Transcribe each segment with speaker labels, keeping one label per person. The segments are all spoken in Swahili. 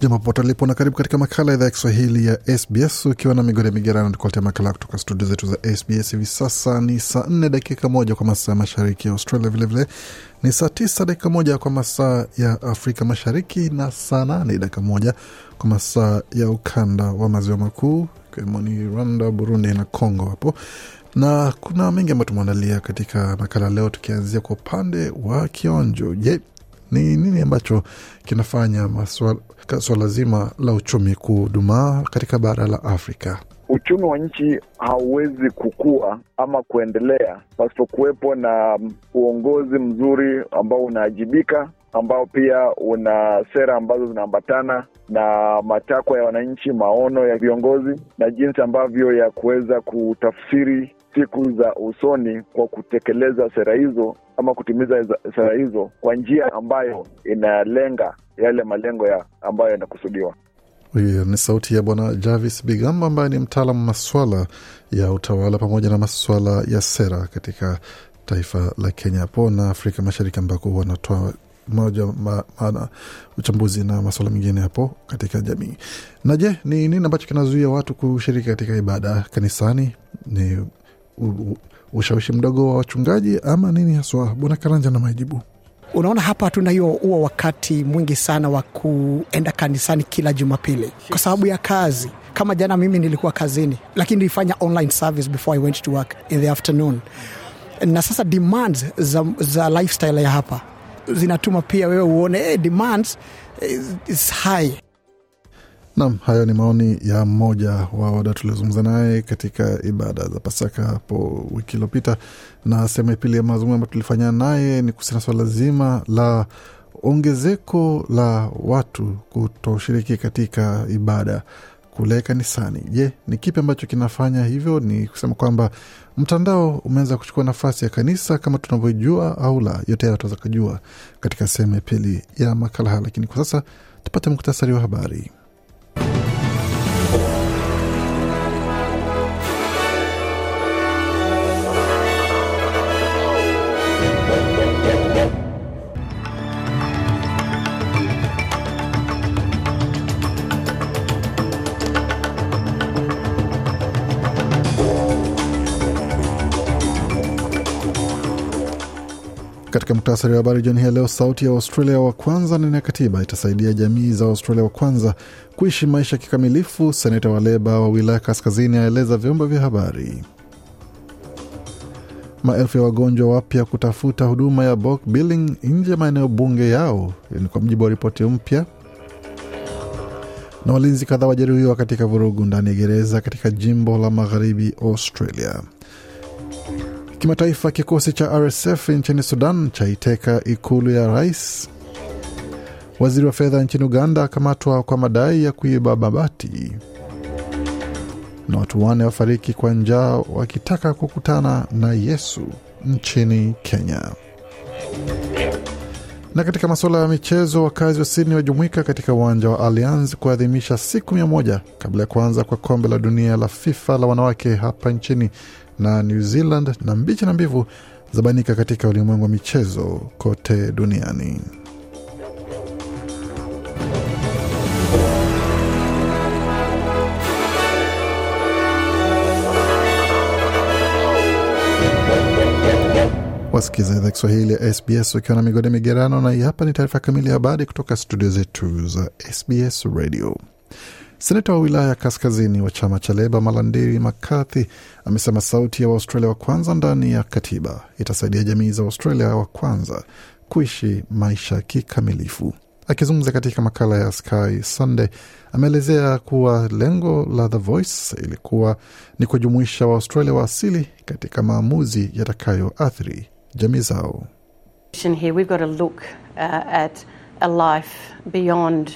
Speaker 1: Jambo popote lipo na karibu katika makala idhaa ya Kiswahili ya SBS ukiwa na migode migerano, tukuletea makala kutoka studio zetu za SBS. Hivi sasa ni saa nne dakika moja kwa masaa mashariki ya Australia, vilevile vile ni saa tisa dakika moja kwa masaa ya Afrika Mashariki na saa nane dakika moja kwa masaa ya ukanda wa maziwa makuu ikiwemo ni Rwanda, Burundi na Congo hapo na kuna mengi ambayo tumeandalia katika makala leo, tukianzia kwa upande wa kionjo. Je, ni nini ambacho kinafanya swala zima la uchumi kudumaa katika bara la Afrika?
Speaker 2: Uchumi wa nchi hauwezi kukua ama kuendelea pasipokuwepo na uongozi mzuri ambao unaajibika, ambao pia una sera ambazo zinaambatana na matakwa ya wananchi, maono ya viongozi na jinsi ambavyo ya kuweza kutafsiri siku za usoni kwa kutekeleza sera hizo ama kutimiza sera hizo kwa njia ambayo inalenga yale malengo ya ambayo yanakusudiwa.
Speaker 1: Hiyo ni sauti ya Bwana Jarvis Bigamba ambaye ni mtaalam maswala ya utawala pamoja na maswala ya sera katika taifa la Kenya po na Afrika Mashariki ambako wanatoa moja ma, ma, uchambuzi na maswala mengine hapo katika jamii. Na je, ni nini ambacho kinazuia watu kushiriki katika ibada kanisani? Ni ushawishi mdogo wa wachungaji ama nini haswa? Bwana Karanja na majibu.
Speaker 3: Unaona, hapa hatuna hiyo huo wakati mwingi sana wa kuenda kanisani kila Jumapili kwa sababu ya kazi. Kama jana mimi nilikuwa kazini, lakini nilifanya online service before I went to work in the afternoon, na sasa demands za, za lifestyle ya hapa zinatuma pia wewe uone hey, demands is, is high.
Speaker 1: Nam, hayo ni maoni ya mmoja wa wada tuliozungumza naye katika ibada za Pasaka hapo wiki iliyopita, na sehemu ya pili ya mazungumzo ambayo tulifanya naye ni kuhusiana swala zima la ongezeko la watu kutoshiriki katika ibada kule kanisani. Je, ni kipi ambacho kinafanya hivyo? Ni kusema kwamba mtandao umeanza kuchukua nafasi ya kanisa kama tunavyojua au la? Yote hayo tunaweza kujua katika sehemu ya pili ya makala haya, lakini kwa sasa tupate muktasari wa habari. Katika muktasari wa habari jioni hii leo, sauti ya Australia wa kwanza ndani ya katiba itasaidia jamii za Australia wa kwanza kuishi maisha kikamilifu. Seneta wa Leba wa wilaya kaskazini aeleza vyombo vya habari. Maelfu ya wagonjwa wapya kutafuta huduma ya bulk billing nje ya maeneo bunge yao, ni kwa mujibu wa ripoti mpya. Na walinzi kadhaa wajeruhiwa katika vurugu ndani ya gereza katika jimbo la magharibi Australia. Kimataifa, kikosi cha RSF nchini Sudan chaiteka ikulu ya rais. Waziri wa fedha nchini Uganda akamatwa kwa madai ya kuiba mabati, na watu wane wafariki kwa njaa wakitaka kukutana na Yesu nchini Kenya. Na katika masuala ya michezo, wakazi wa Sydney wajumuika katika uwanja wa Allianz kuadhimisha siku mia moja kabla ya kuanza kwa kombe la dunia la FIFA la wanawake hapa nchini na New Zealand na mbichi na mbivu zabainika katika ulimwengu wa michezo kote duniani. Wasikiza idhaa Kiswahili ya SBS ukiwa na migode migerano, na hii hapa ni taarifa kamili ya habari kutoka studio zetu za SBS Radio. Seneta wa wilaya ya kaskazini wa chama cha Leba Malandiri McCarthy amesema sauti ya Waustralia wa kwanza ndani ya katiba itasaidia jamii za Australia wa kwanza kuishi maisha kikamilifu. Akizungumza katika makala ya Sky Sunday, ameelezea kuwa lengo la The Voice ilikuwa ni kujumuisha Waaustralia wa asili katika maamuzi yatakayoathiri jamii zao.
Speaker 4: Here we've got to look uh, at a life beyond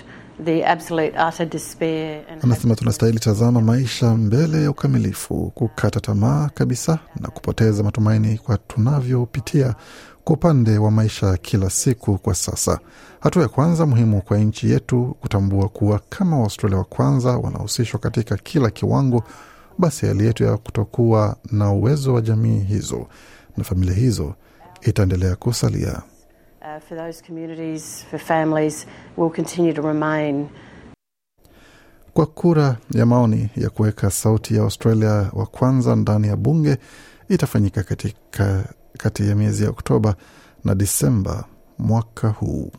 Speaker 4: the absolute utter despair and
Speaker 1: Anasema tunastahili tazama maisha mbele ya ukamilifu, kukata tamaa kabisa na kupoteza matumaini kwa tunavyopitia kwa upande wa maisha kila siku kwa sasa. Hatua ya kwanza muhimu kwa nchi yetu kutambua kuwa kama Waaustralia wa kwanza wanahusishwa katika kila kiwango, basi hali yetu ya kutokuwa na uwezo wa jamii hizo na familia hizo itaendelea kusalia.
Speaker 4: Uh, for those communities, for families, will continue to remain
Speaker 1: Kwa kura ya maoni ya kuweka sauti ya Australia wa kwanza ndani ya bunge itafanyika katika kati ya miezi ya Oktoba na Disemba mwaka huu.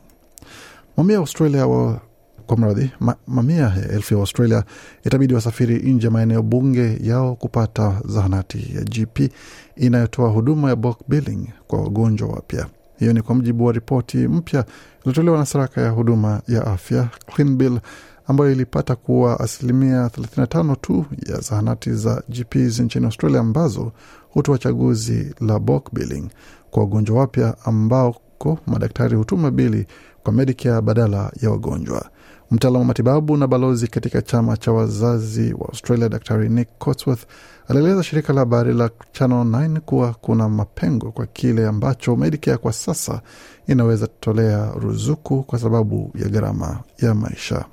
Speaker 1: Mamia Australia wa kwa mradhi ma, mamia ya elfu ya Australia itabidi wasafiri nje ya maeneo bunge yao kupata zahanati ya GP inayotoa huduma ya bulk billing kwa wagonjwa wapya. Hiyo ni kwa mujibu wa ripoti mpya iliyotolewa na saraka ya huduma ya afya CleanBill ambayo ilipata kuwa asilimia 35 tu ya zahanati za GPs nchini Australia ambazo hutoa chaguzi la bulk billing kwa wagonjwa wapya ambako madaktari hutuma bili kwa Medicare badala ya wagonjwa. Mtaalamu wa matibabu na balozi katika chama cha wazazi wa Australia, Dr Nick Cotsworth alieleza shirika la habari la Channel 9 kuwa kuna mapengo kwa kile ambacho Medicare kwa sasa inaweza tolea ruzuku kwa sababu ya gharama ya maisha.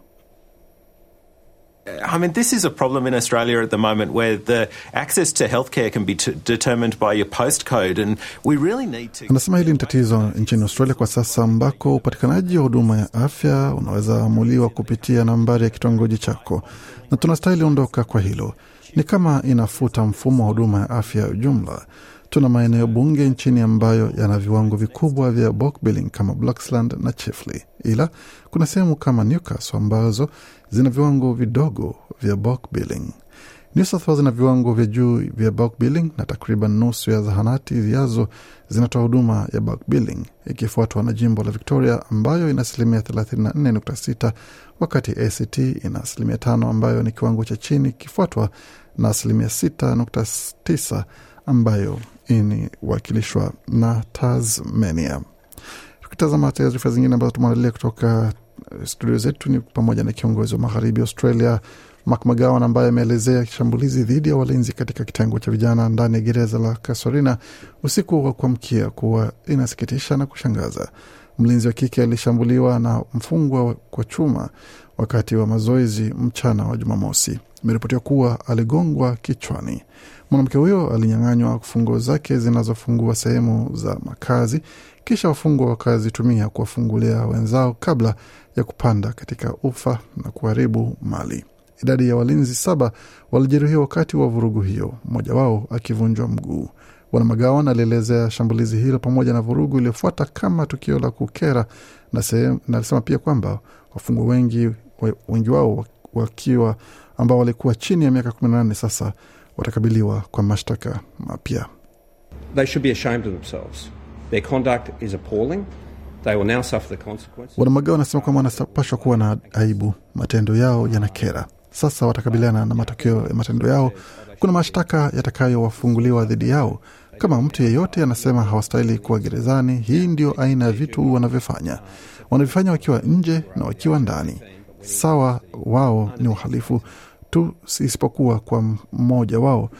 Speaker 5: I mean, this is a problem in Australia at the moment where the access to healthcare can be determined by your postcode, and we really need to.
Speaker 1: Anasema hili ni tatizo nchini Australia kwa sasa, ambako upatikanaji wa huduma ya afya unaweza amuliwa kupitia nambari ya kitongoji chako, na tunastahili ondoka kwa hilo. Ni kama inafuta mfumo wa huduma ya afya ya ujumla. Tuna maeneo bunge nchini ambayo yana viwango vikubwa vya bulk billing kama Blacksland na Chifley, ila kuna sehemu kama Newcastle ambazo zina viwango vidogo vya bulk billing. New South Wales zina viwango vya juu vya bulk billing na takriban nusu ya zahanati zijazo zinatoa huduma ya bulk billing, ikifuatwa na jimbo la Victoria ambayo ina asilimia 34.6 wakati ACT ina asilimia tano ambayo ni kiwango cha chini, ikifuatwa na asilimia 6.9 ambayo inawakilishwa na Tasmania. Tukitazama taarifa zingine ambazo tumeandalia kutoka studio zetu ni pamoja na kiongozi wa magharibi Australia Mark McGowan ambaye ameelezea shambulizi dhidi ya walinzi katika kitengo cha vijana ndani ya gereza la Kasorina usiku wa kuamkia kuwa inasikitisha na kushangaza. Mlinzi wa kike alishambuliwa na mfungwa kwa chuma wakati wa mazoezi mchana wa Jumamosi. Imeripotiwa kuwa aligongwa kichwani. Mwanamke huyo alinyang'anywa funguo zake zinazofungua sehemu za makazi, kisha wafungwa wakazitumia kuwafungulia wenzao kabla ya kupanda katika ufa na kuharibu mali. Idadi ya walinzi saba walijeruhiwa wakati wa vurugu hiyo, mmoja wao akivunjwa mguu. Bwana Magawan alielezea shambulizi hilo pamoja na vurugu iliyofuata kama tukio la kukera na, na alisema pia kwamba wafungwa wengi, wengi wao wakiwa ambao walikuwa chini ya miaka 18 sasa watakabiliwa kwa mashtaka mapya.
Speaker 6: They should be ashamed of themselves. Their conduct is appalling. They will now suffer the consequences.
Speaker 1: Bwana Magawa kwamba wanapashwa kuwa na aibu, matendo yao yanakera. Sasa watakabiliana na matokeo ya matendo yao. Kuna mashtaka yatakayowafunguliwa dhidi yao. Kama mtu yeyote anasema hawastahili kuwa gerezani, hii ndio aina ya vitu wanavyofanya. Wanavyofanya wakiwa nje na wakiwa ndani. Sawa, wao ni uhalifu tu, isipokuwa kwa mmoja wao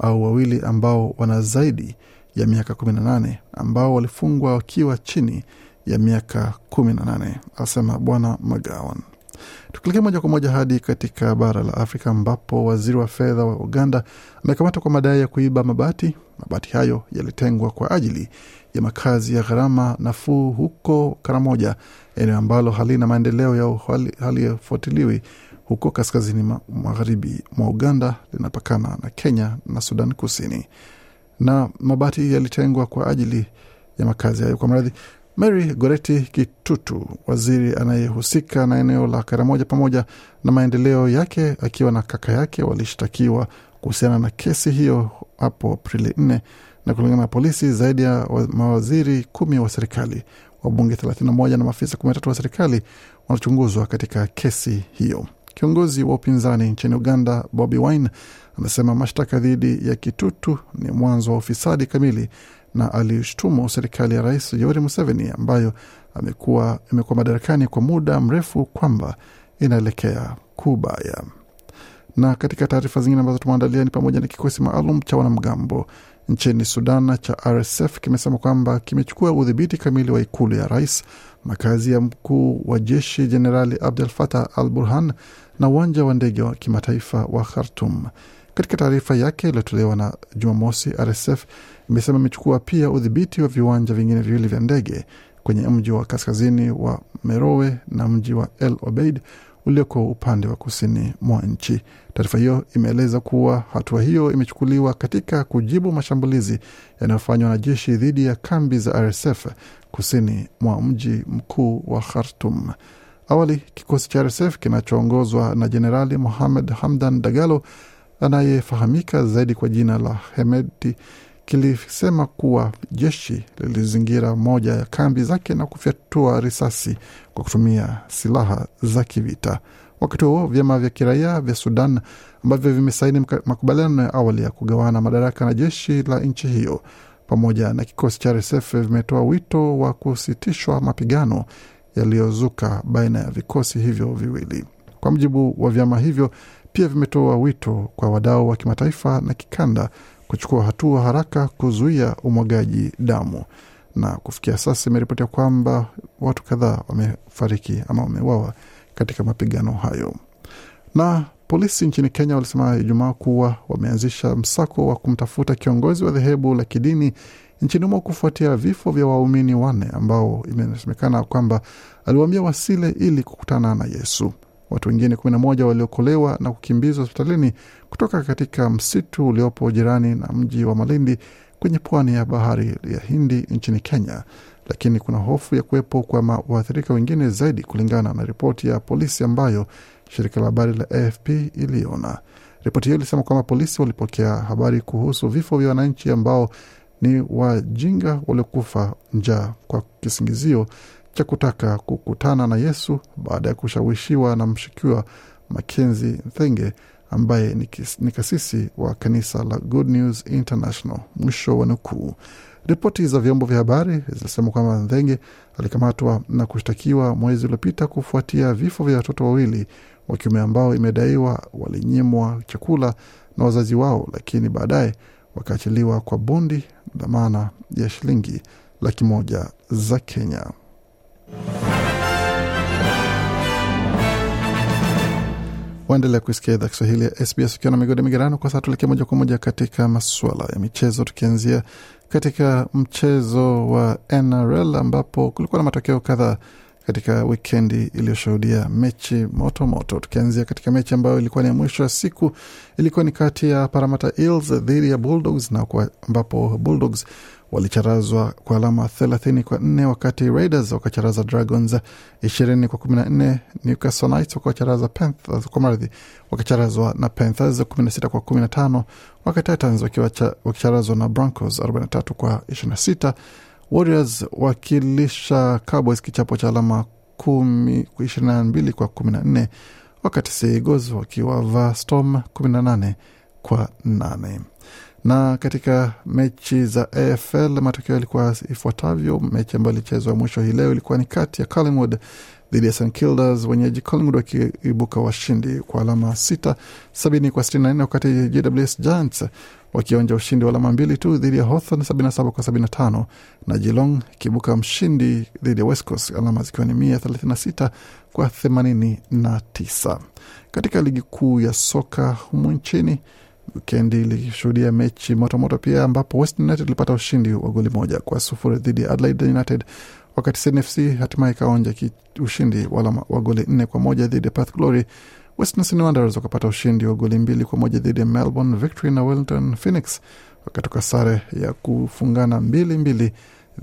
Speaker 1: au wawili ambao wana zaidi ya miaka 18 ambao walifungwa wakiwa chini ya miaka 18, asema Bwana Magawan. Tukielekea moja kwa moja hadi katika bara la Afrika ambapo waziri wa fedha wa Uganda amekamatwa kwa madai ya kuiba mabati. Mabati hayo yalitengwa kwa ajili ya makazi ya gharama nafuu huko Karamoja, eneo ambalo halina maendeleo ya haliyofuatiliwi huko kaskazini magharibi mwa Uganda, linapakana na Kenya na Sudan Kusini. Na mabati yalitengwa kwa ajili ya makazi hayo. Kwa mradhi, Mary Goreti Kitutu, waziri anayehusika na eneo la Karamoja pamoja na maendeleo yake, akiwa na kaka yake walishtakiwa kuhusiana na kesi hiyo hapo Aprili 4 na kulingana na polisi, zaidi ya mawaziri kumi wa serikali, wabunge 31 na maafisa 13 wa serikali wanachunguzwa katika kesi hiyo. Kiongozi wa upinzani nchini Uganda, Bobi Wine, anasema mashtaka dhidi ya Kitutu ni mwanzo wa ufisadi kamili na alishtumu serikali ya Rais Yoweri Museveni ambayo amekuwa imekuwa madarakani kwa muda mrefu kwamba inaelekea kubaya. Na katika taarifa zingine ambazo tumeandalia ni pamoja na kikosi maalum cha wanamgambo nchini Sudan cha RSF kimesema kwamba kimechukua udhibiti kamili wa ikulu ya rais, makazi ya mkuu wa jeshi Jenerali Abdel Fattah al Burhan na uwanja wa ndege wa kimataifa wa Khartum. Katika taarifa yake iliyotolewa na Jumamosi, RSF imesema imechukua pia udhibiti wa viwanja vingine viwili vya ndege kwenye mji wa kaskazini wa Merowe na mji wa El Obeid ulioko upande wa kusini mwa nchi. Taarifa hiyo imeeleza kuwa hatua hiyo imechukuliwa katika kujibu mashambulizi yanayofanywa na jeshi dhidi ya kambi za RSF kusini mwa mji mkuu wa Khartum. Awali kikosi cha RSF kinachoongozwa na Jenerali Mohamed Hamdan Dagalo anayefahamika zaidi kwa jina la Hemedi kilisema kuwa jeshi lilizingira moja ya kambi zake na kufyatua risasi kwa kutumia silaha za kivita. Wakati huo vyama vya kiraia vya Sudan ambavyo vimesaini makubaliano ya awali ya kugawana madaraka na jeshi la nchi hiyo pamoja na kikosi cha RSF vimetoa wito wa kusitishwa mapigano yaliyozuka baina ya vikosi hivyo viwili. Kwa mujibu wa vyama hivyo, pia vimetoa wito kwa wadau wa kimataifa na kikanda kuchukua hatua haraka kuzuia umwagaji damu. Na kufikia sasa imeripotia kwamba watu kadhaa wamefariki ama wameuawa katika mapigano hayo. Na polisi nchini Kenya walisema Ijumaa kuwa wameanzisha msako wa kumtafuta kiongozi wa dhehebu la kidini nchini humo kufuatia vifo vya waumini wanne ambao imesemekana kwamba aliwaambia wasile ili kukutana na Yesu. Watu wengine kumi na moja waliokolewa na kukimbizwa hospitalini kutoka katika msitu uliopo jirani na mji wa Malindi kwenye pwani ya bahari ya Hindi nchini Kenya, lakini kuna hofu ya kuwepo kwa waathirika wengine zaidi, kulingana na ripoti ya polisi ambayo shirika la habari la AFP iliona. Ripoti hiyo ilisema kwamba polisi walipokea habari kuhusu vifo vya wananchi ambao ni wajinga waliokufa njaa kwa kisingizio cha kutaka kukutana na Yesu baada ya kushawishiwa na mshukiwa Makenzi Thenge ambaye ni, kasisi wa kanisa la Good News International. Mwisho wa nukuu. Ripoti za vyombo vya habari zilisema kwamba Nthenge alikamatwa na kushtakiwa mwezi uliopita kufuatia vifo vya watoto wawili wa kiume ambao imedaiwa walinyimwa chakula na wazazi wao, lakini baadaye wakaachiliwa kwa bondi dhamana ya shilingi laki moja za Kenya. Waendelea kuisikia idhaa Kiswahili ya SBS ukiwa na migodi migerano. Kwa sasa tuelekea moja kwa moja katika masuala ya michezo, tukianzia katika mchezo wa NRL ambapo kulikuwa na matokeo kadhaa katika wikendi iliyoshuhudia mechi moto moto, tukianzia katika mechi ambayo ilikuwa ni ya mwisho ya siku, ilikuwa ni kati ya Parramatta Eels dhidi ya Bulldogs na ambapo Bulldogs walicharazwa kwa alama thelathini kwa nne wakati Raiders wakacharaza Dragons ishirini kwa kumi na nne Newcastle Knights wakacharaza Panthers kwa mradhi, wakacharazwa na Panthers kumi na sita kwa kumi na tano wakati Titans wakicharazwa na Broncos arobaini na tatu kwa ishirini na sita. Warriors wakilisha Cowboys kichapo cha alama kumi ishirini na mbili kwa kumi na nne wakati Seagulls wakiwavaa Storm kumi na nane kwa nane na katika mechi za AFL matokeo yalikuwa ifuatavyo. Mechi ambayo ilichezwa mwisho hii leo ilikuwa ni kati ya Collingwood dhidi ya St Kildas, wenyeji Collingwood wakiibuka washindi kwa alama sita sabini kwa sitini na nne wakati GWS Giants wakionja ushindi wa alama mbili tu dhidi ya Hawthorn sabini na saba kwa sabini na tano na Geelong ikiibuka mshindi dhidi ya West Coast alama zikiwa ni mia thelathini na sita kwa themanini na tisa. Katika ligi kuu ya soka humu nchini wikendi ilishuhudia mechi motomoto pia ambapo West United ilipata ushindi wa goli moja kwa sufuri dhidi ya Adelaide United, wakati CNFC hatimaye ikaonja ushindi wa goli nne kwa moja dhidi ya Perth Glory. Western Sydney Wanderers wakapata ushindi wa goli mbili kwa moja dhidi ya Melbourne Victory na Wellington Phoenix wakatoka sare ya kufungana mbili mbili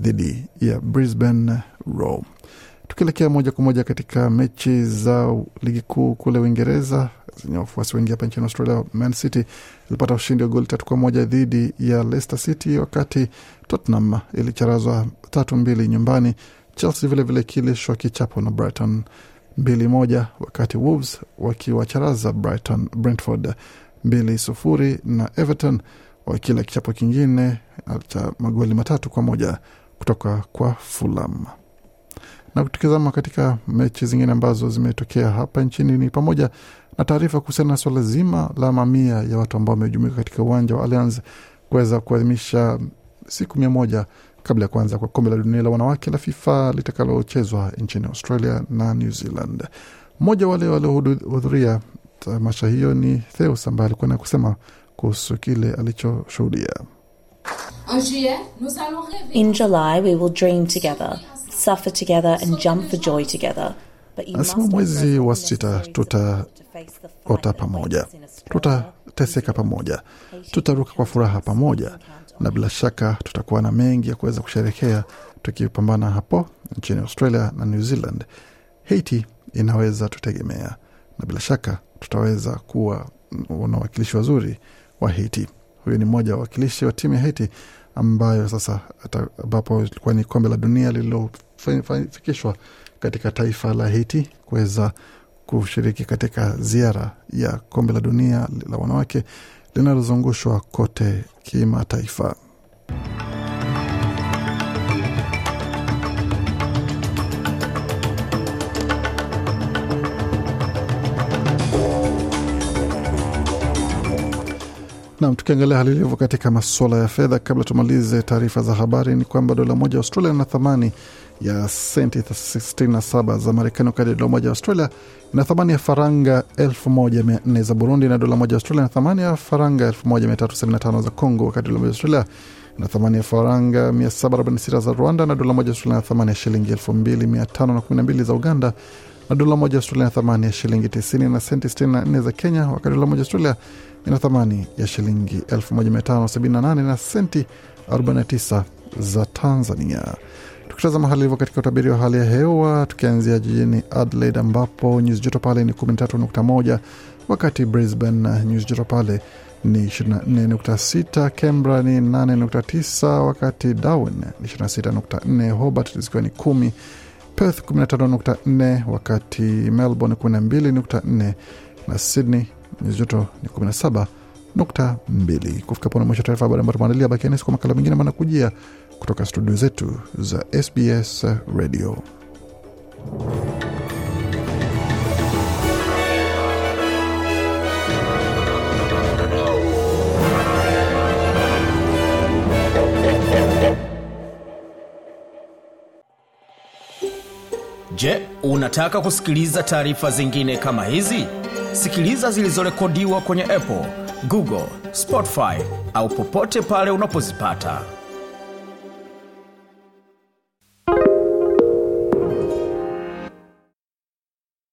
Speaker 1: dhidi ya Brisbane Roar. Tukielekea moja kwa moja katika mechi za ligi kuu kule Uingereza zenye wafuasi wengi hapa nchini Australia, Man City ilipata ushindi wa goli tatu kwa moja dhidi ya Leicester City, wakati Tottenham ilicharazwa tatu mbili nyumbani. Chelsea vilevile kilishwa kichapo na Brighton mbili moja, wakati Wolves wakiwacharaza Brighton Brentford mbili sufuri na Everton wakila kichapo kingine cha magoli matatu kwa moja kutoka kwa Fulham. Na tukizama katika mechi zingine ambazo zimetokea hapa nchini ni pamoja na taarifa kuhusiana na swala zima la mamia ya watu ambao wamejumuika katika uwanja wa Allianz kuweza kuadhimisha siku mia moja kabla ya kuanza kwa kombe la dunia la wanawake la FIFA litakalochezwa nchini Australia na New Zealand. Mmoja wale waliohudhuria tamasha hiyo ni Theus ambaye alikuwa na kusema kuhusu kile alichoshuhudia.
Speaker 7: In July, we will dream together, suffer together, and jump for joy together.
Speaker 1: Anasema mwezi wa sita tutaota pamoja, tutateseka pamoja, tutaruka kwa furaha pamoja, na bila shaka tutakuwa na mengi ya kuweza kusherekea tukipambana hapo nchini Australia na New Zealand. Haiti inaweza tutegemea, na bila shaka tutaweza kuwa na wakilishi wazuri wa Haiti. Huyu ni mmoja wa wakilishi wa timu ya Haiti ambayo sasa ambapo ilikuwa ni kombe la dunia lililofikishwa katika taifa la Haiti kuweza kushiriki katika ziara ya kombe la dunia la wanawake linalozungushwa kote kimataifa. Nam, tukiangalia hali ilivyo katika masuala ya fedha, kabla tumalize taarifa za habari, ni kwamba dola moja Australia na thamani ya senti 67 za Marekani, wakati dola moja ya Australia ina thamani ya faranga 1400 za Burundi, na dola moja ya Australia ina thamani ya faranga 1375 za Congo, wakati dola moja ya Australia ina thamani ya faranga 746 za Rwanda, na dola moja ya Australia ina thamani ya shilingi 2512 za Uganda, na dola moja ya Australia ina thamani ya shilingi 90 na senti 64 za Kenya, wakati dola moja ya Australia ina thamani ya shilingi 1578 na senti 49 za Tanzania. Tukitazama hali ilivyo katika utabiri wa hali ya hewa, tukianzia jijini Adelaide ambapo nyuzi joto pale ni 13.1, wakati Brisbane nyuzi joto pale ni 24.6, Canberra ni 8.9, wakati Darwin ni 26.4, Hobart zikiwa ni 10, Perth 15.4, wakati Melbourne 12.4 na Sydney nyuzi joto ni 17.2. Kufika pona mwisho taarifa habari ambayo tumeandalia. bakianesi kwa makala mengine manakujia kutoka studio zetu za SBS Radio.
Speaker 8: Je, unataka kusikiliza taarifa zingine kama hizi? Sikiliza zilizorekodiwa kwenye Apple, Google, Spotify au popote pale unapozipata.